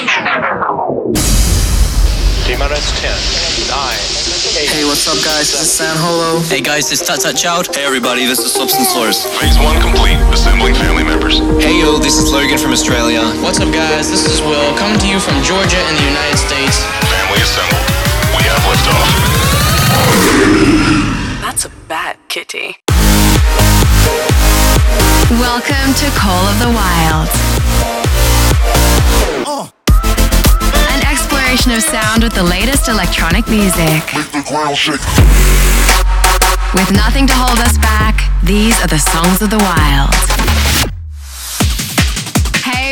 Hey, what's up, guys? This is San Holo. Hey guys, it's Tut Tut Child. Hey everybody, this is Substance Source. Phase one complete. Assembling family members. Hey yo, this is Logan from Australia. What's up, guys? This is Will, coming to you from Georgia in the United States. Family assembled. We have liftoff. That's a bad kitty. Welcome to Call of the Wild. An exploration of sound with the latest electronic music. With nothing to hold us back, these are the songs of the wild.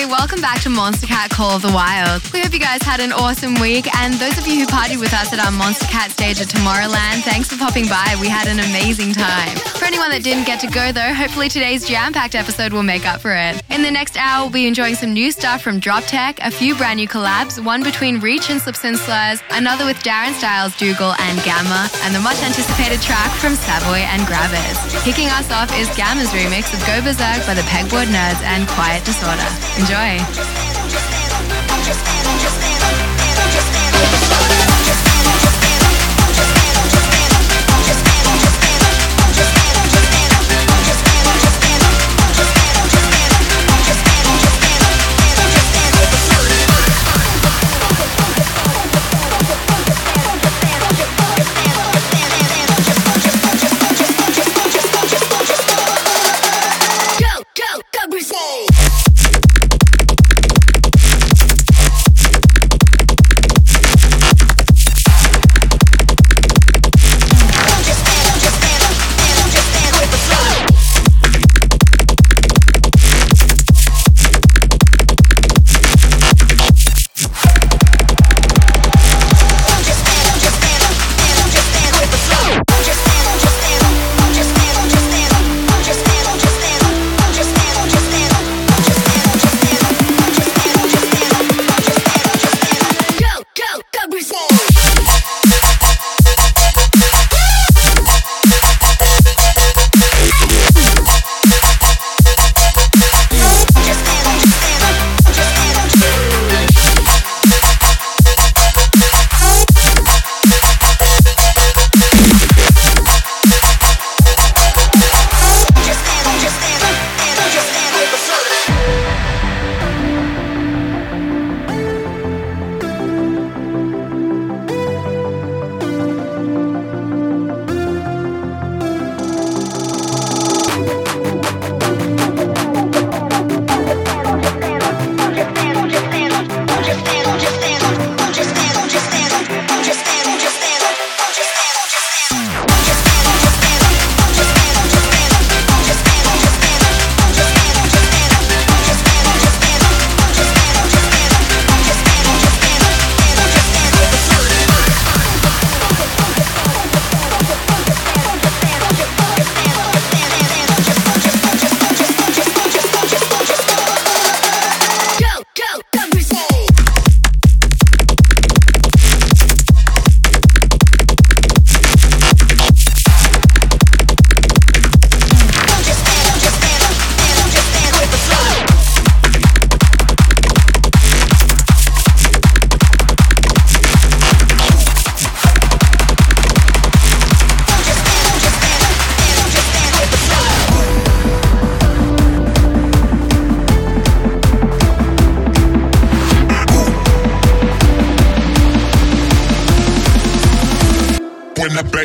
Welcome back to Monstercat Call of the Wild. We hope you guys had an awesome week, and those of you who partied with us at our Monstercat stage at Tomorrowland, thanks for popping by. We had an amazing time. For anyone that didn't get to go though, hopefully today's jam-packed episode will make up for it. In the next hour, we'll be enjoying some new stuff from Droptek, a few brand new collabs, one between Reach and Slips and Slurs, another with Darren Styles, Dougal, and Gammer, and the much anticipated track from Savoy and Grabbitz. Kicking us off is Gammer's remix of Go Berzerk by the Pegboard Nerds and Quiet Disorder. Enjoy. When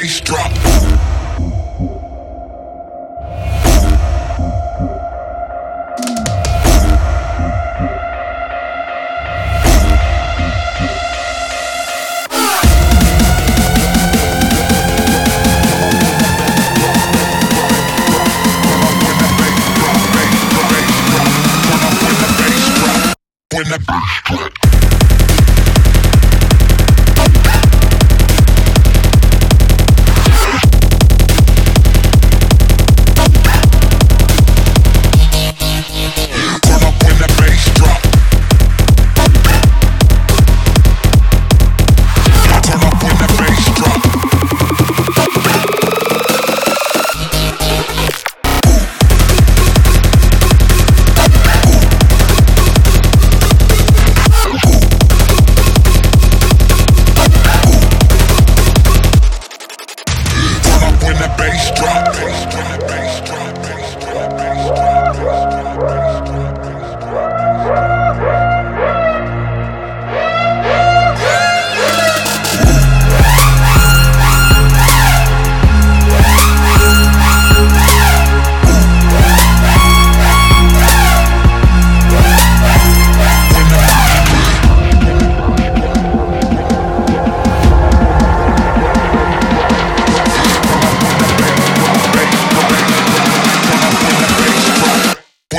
bass drop.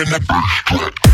in the bass track.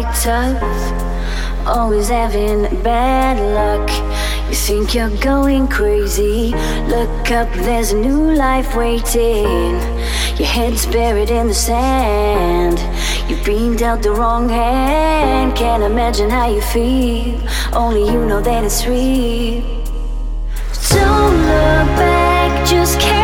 Tough. Always having bad luck. You think you're going crazy. Look up, there's a new life waiting. Your head's buried in the sand. You've been dealt the wrong hand. Can't imagine how you feel. Only you know that it's real. Don't look back, just carry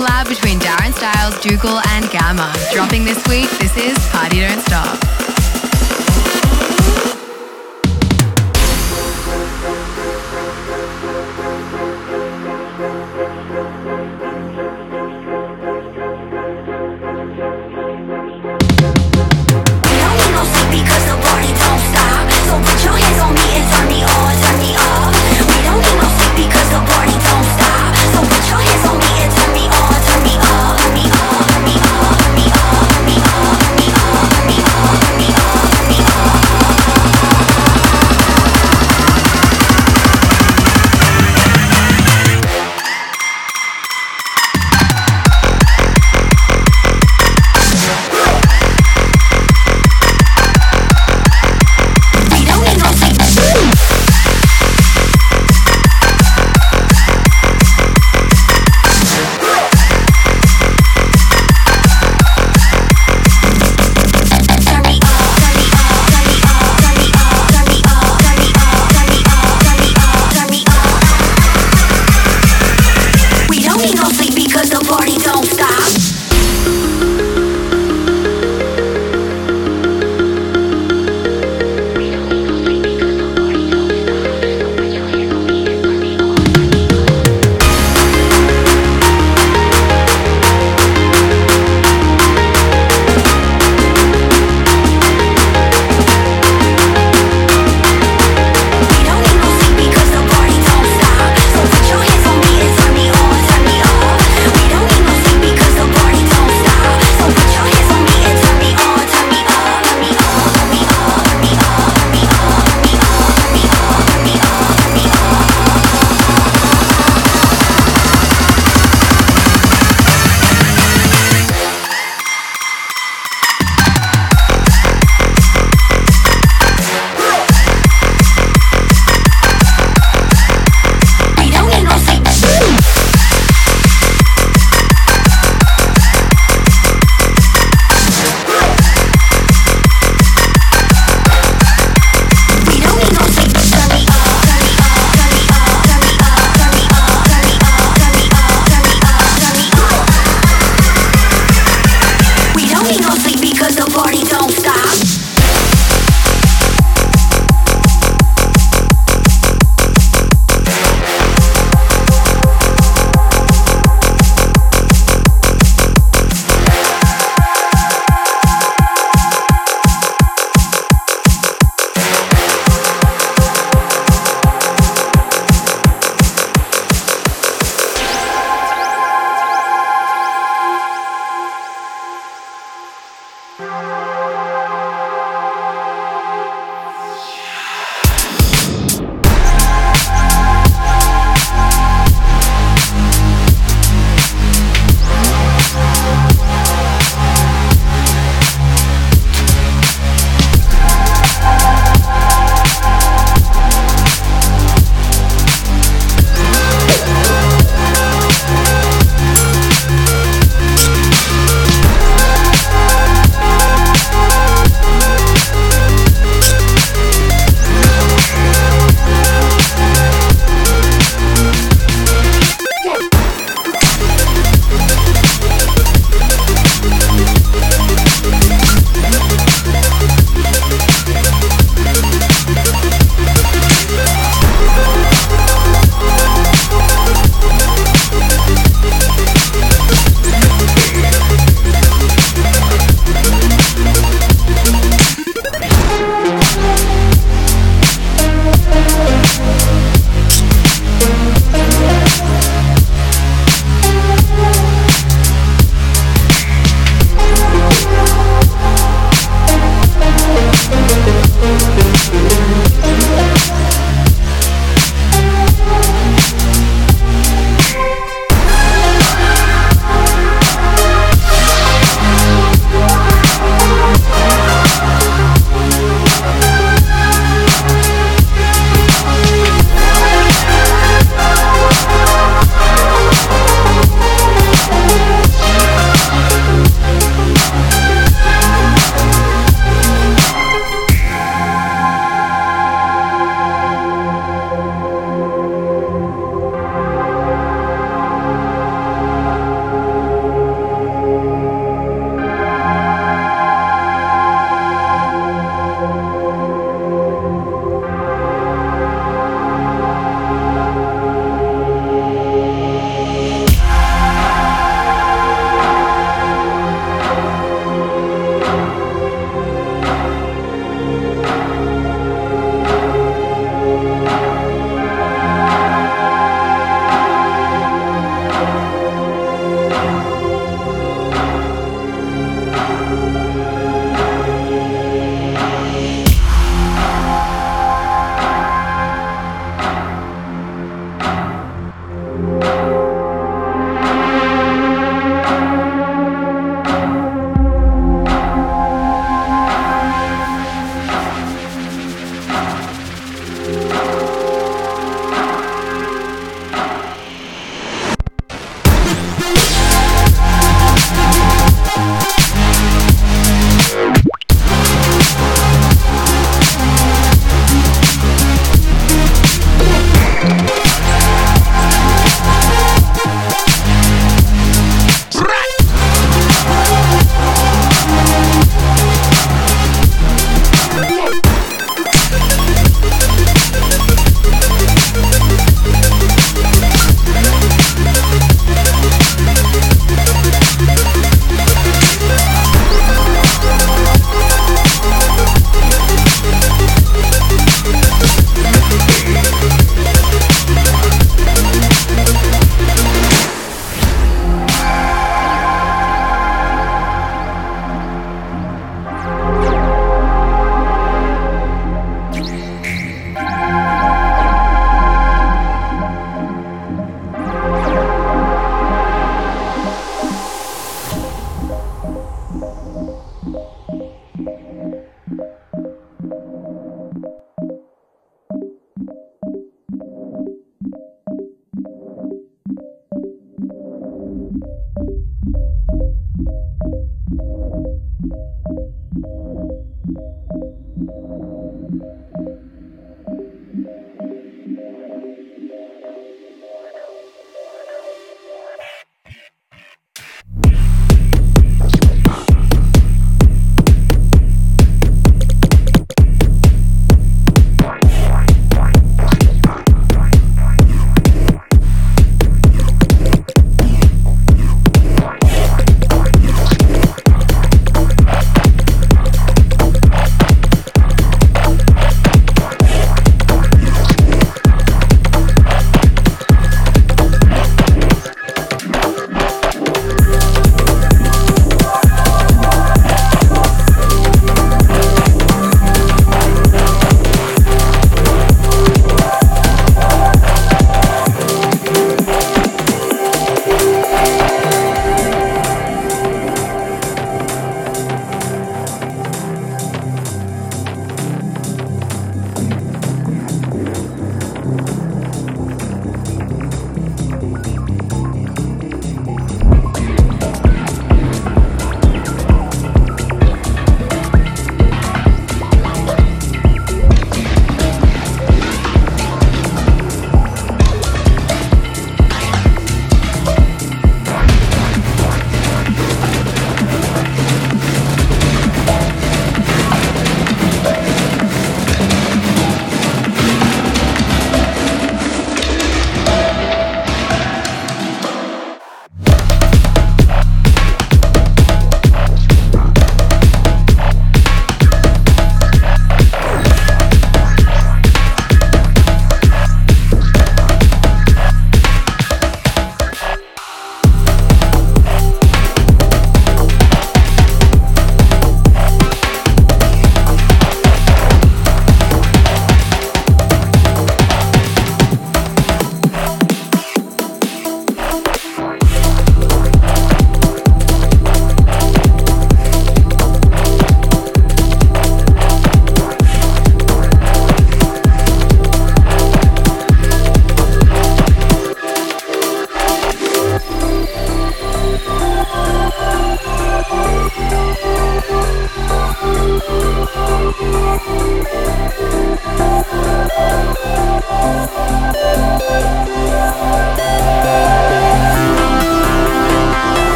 collab between Darren Styles, Dougal, and Gammer. Dropping this week, this is Party Don't Stop.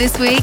This week,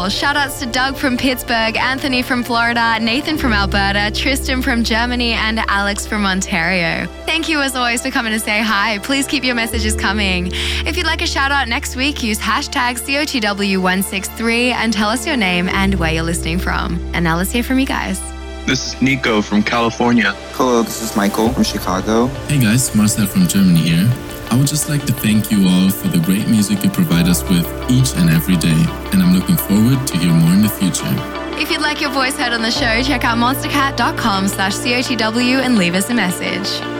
call. Shout outs to Doug from Pittsburgh, Anthony from Florida, Nathan from Alberta, Tristan from Germany, and Alex from Ontario. Thank you as always for coming to say hi. Please keep your messages coming. If you'd like a shout out next week, use hashtag COTW163 and tell us your name and where you're listening from. And now let's hear from you guys. This is Nico from California. Hello, this is Michael from Chicago. Hey guys, Marcel from Germany here. I would just like to thank you all for the great music you provide us with each and every day, and I'm looking forward to hear more in the future. If you'd like your voice heard on the show, check out monstercat.com slash COTW and leave us a message.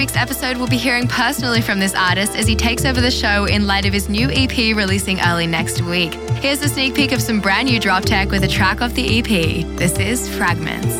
Week's episode, we'll be hearing personally from this artist as he takes over the show in light of his new EP releasing early next week. Here's a sneak peek of some brand new Droptek with a track off the EP. This is Fragments.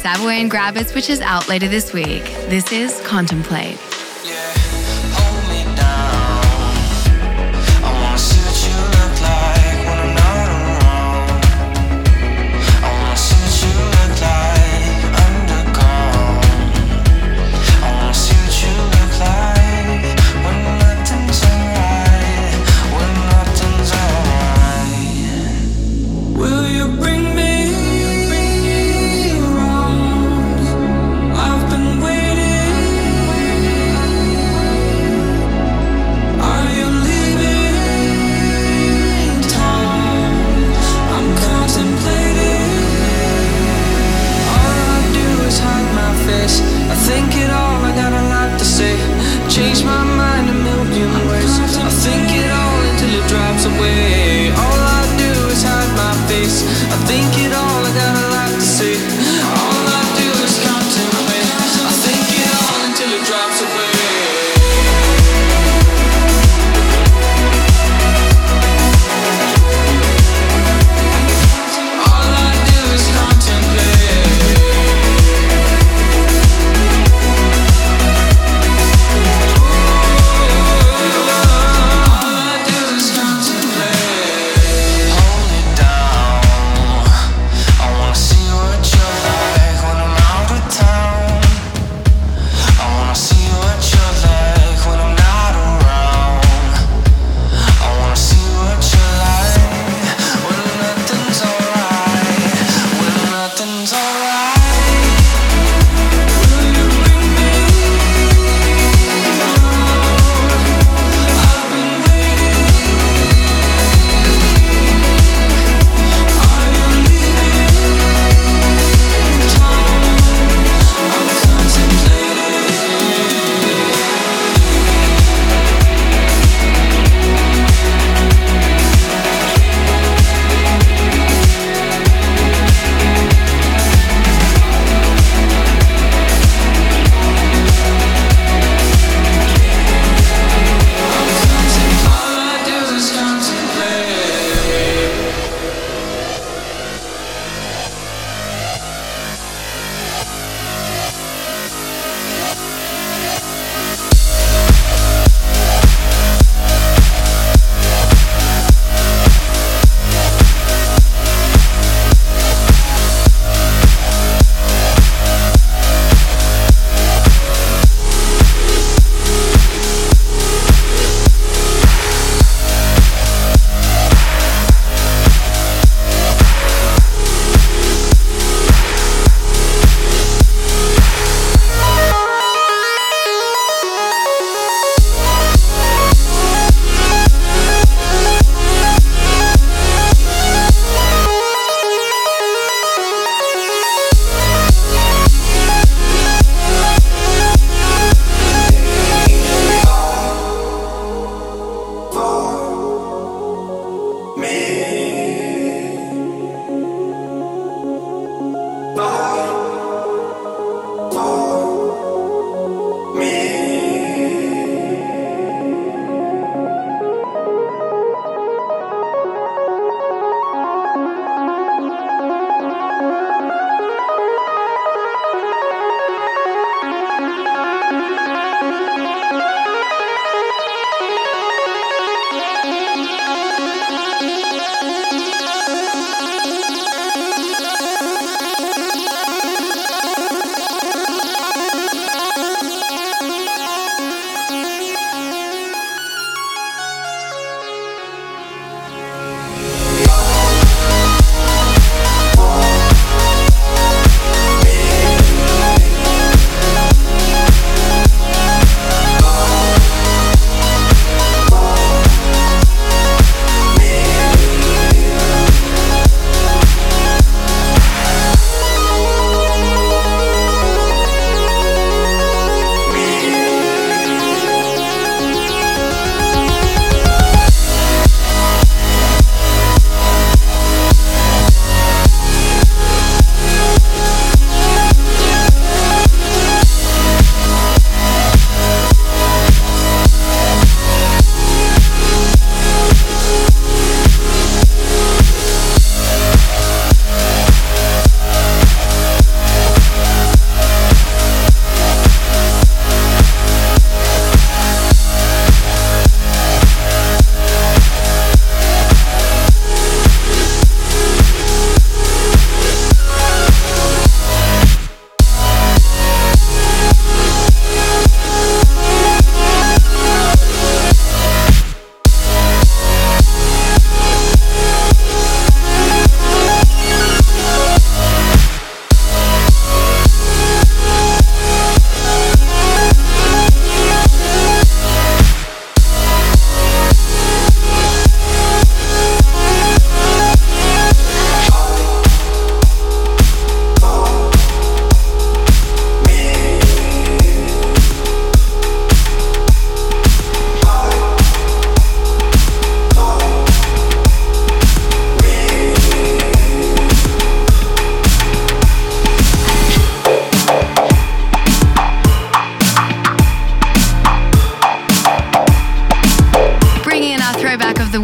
Savoy and Grabbitz, which is out later this week. This is Contemplate.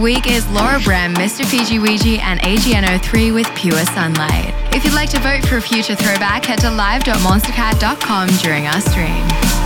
week is Laura Brehm, Mr. FijiWiji, and AgN03 with Pure Sunlight. If you'd like to vote for a future throwback, head to live.monstercat.com during our stream.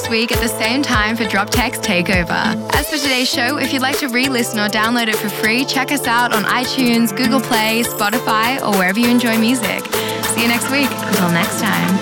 Next week at the same time for Droptek Takeover. As for today's show, if you'd like to re listen or download it for free, check us out on iTunes, Google Play, Spotify, or wherever you enjoy music. See you next week. Until next time.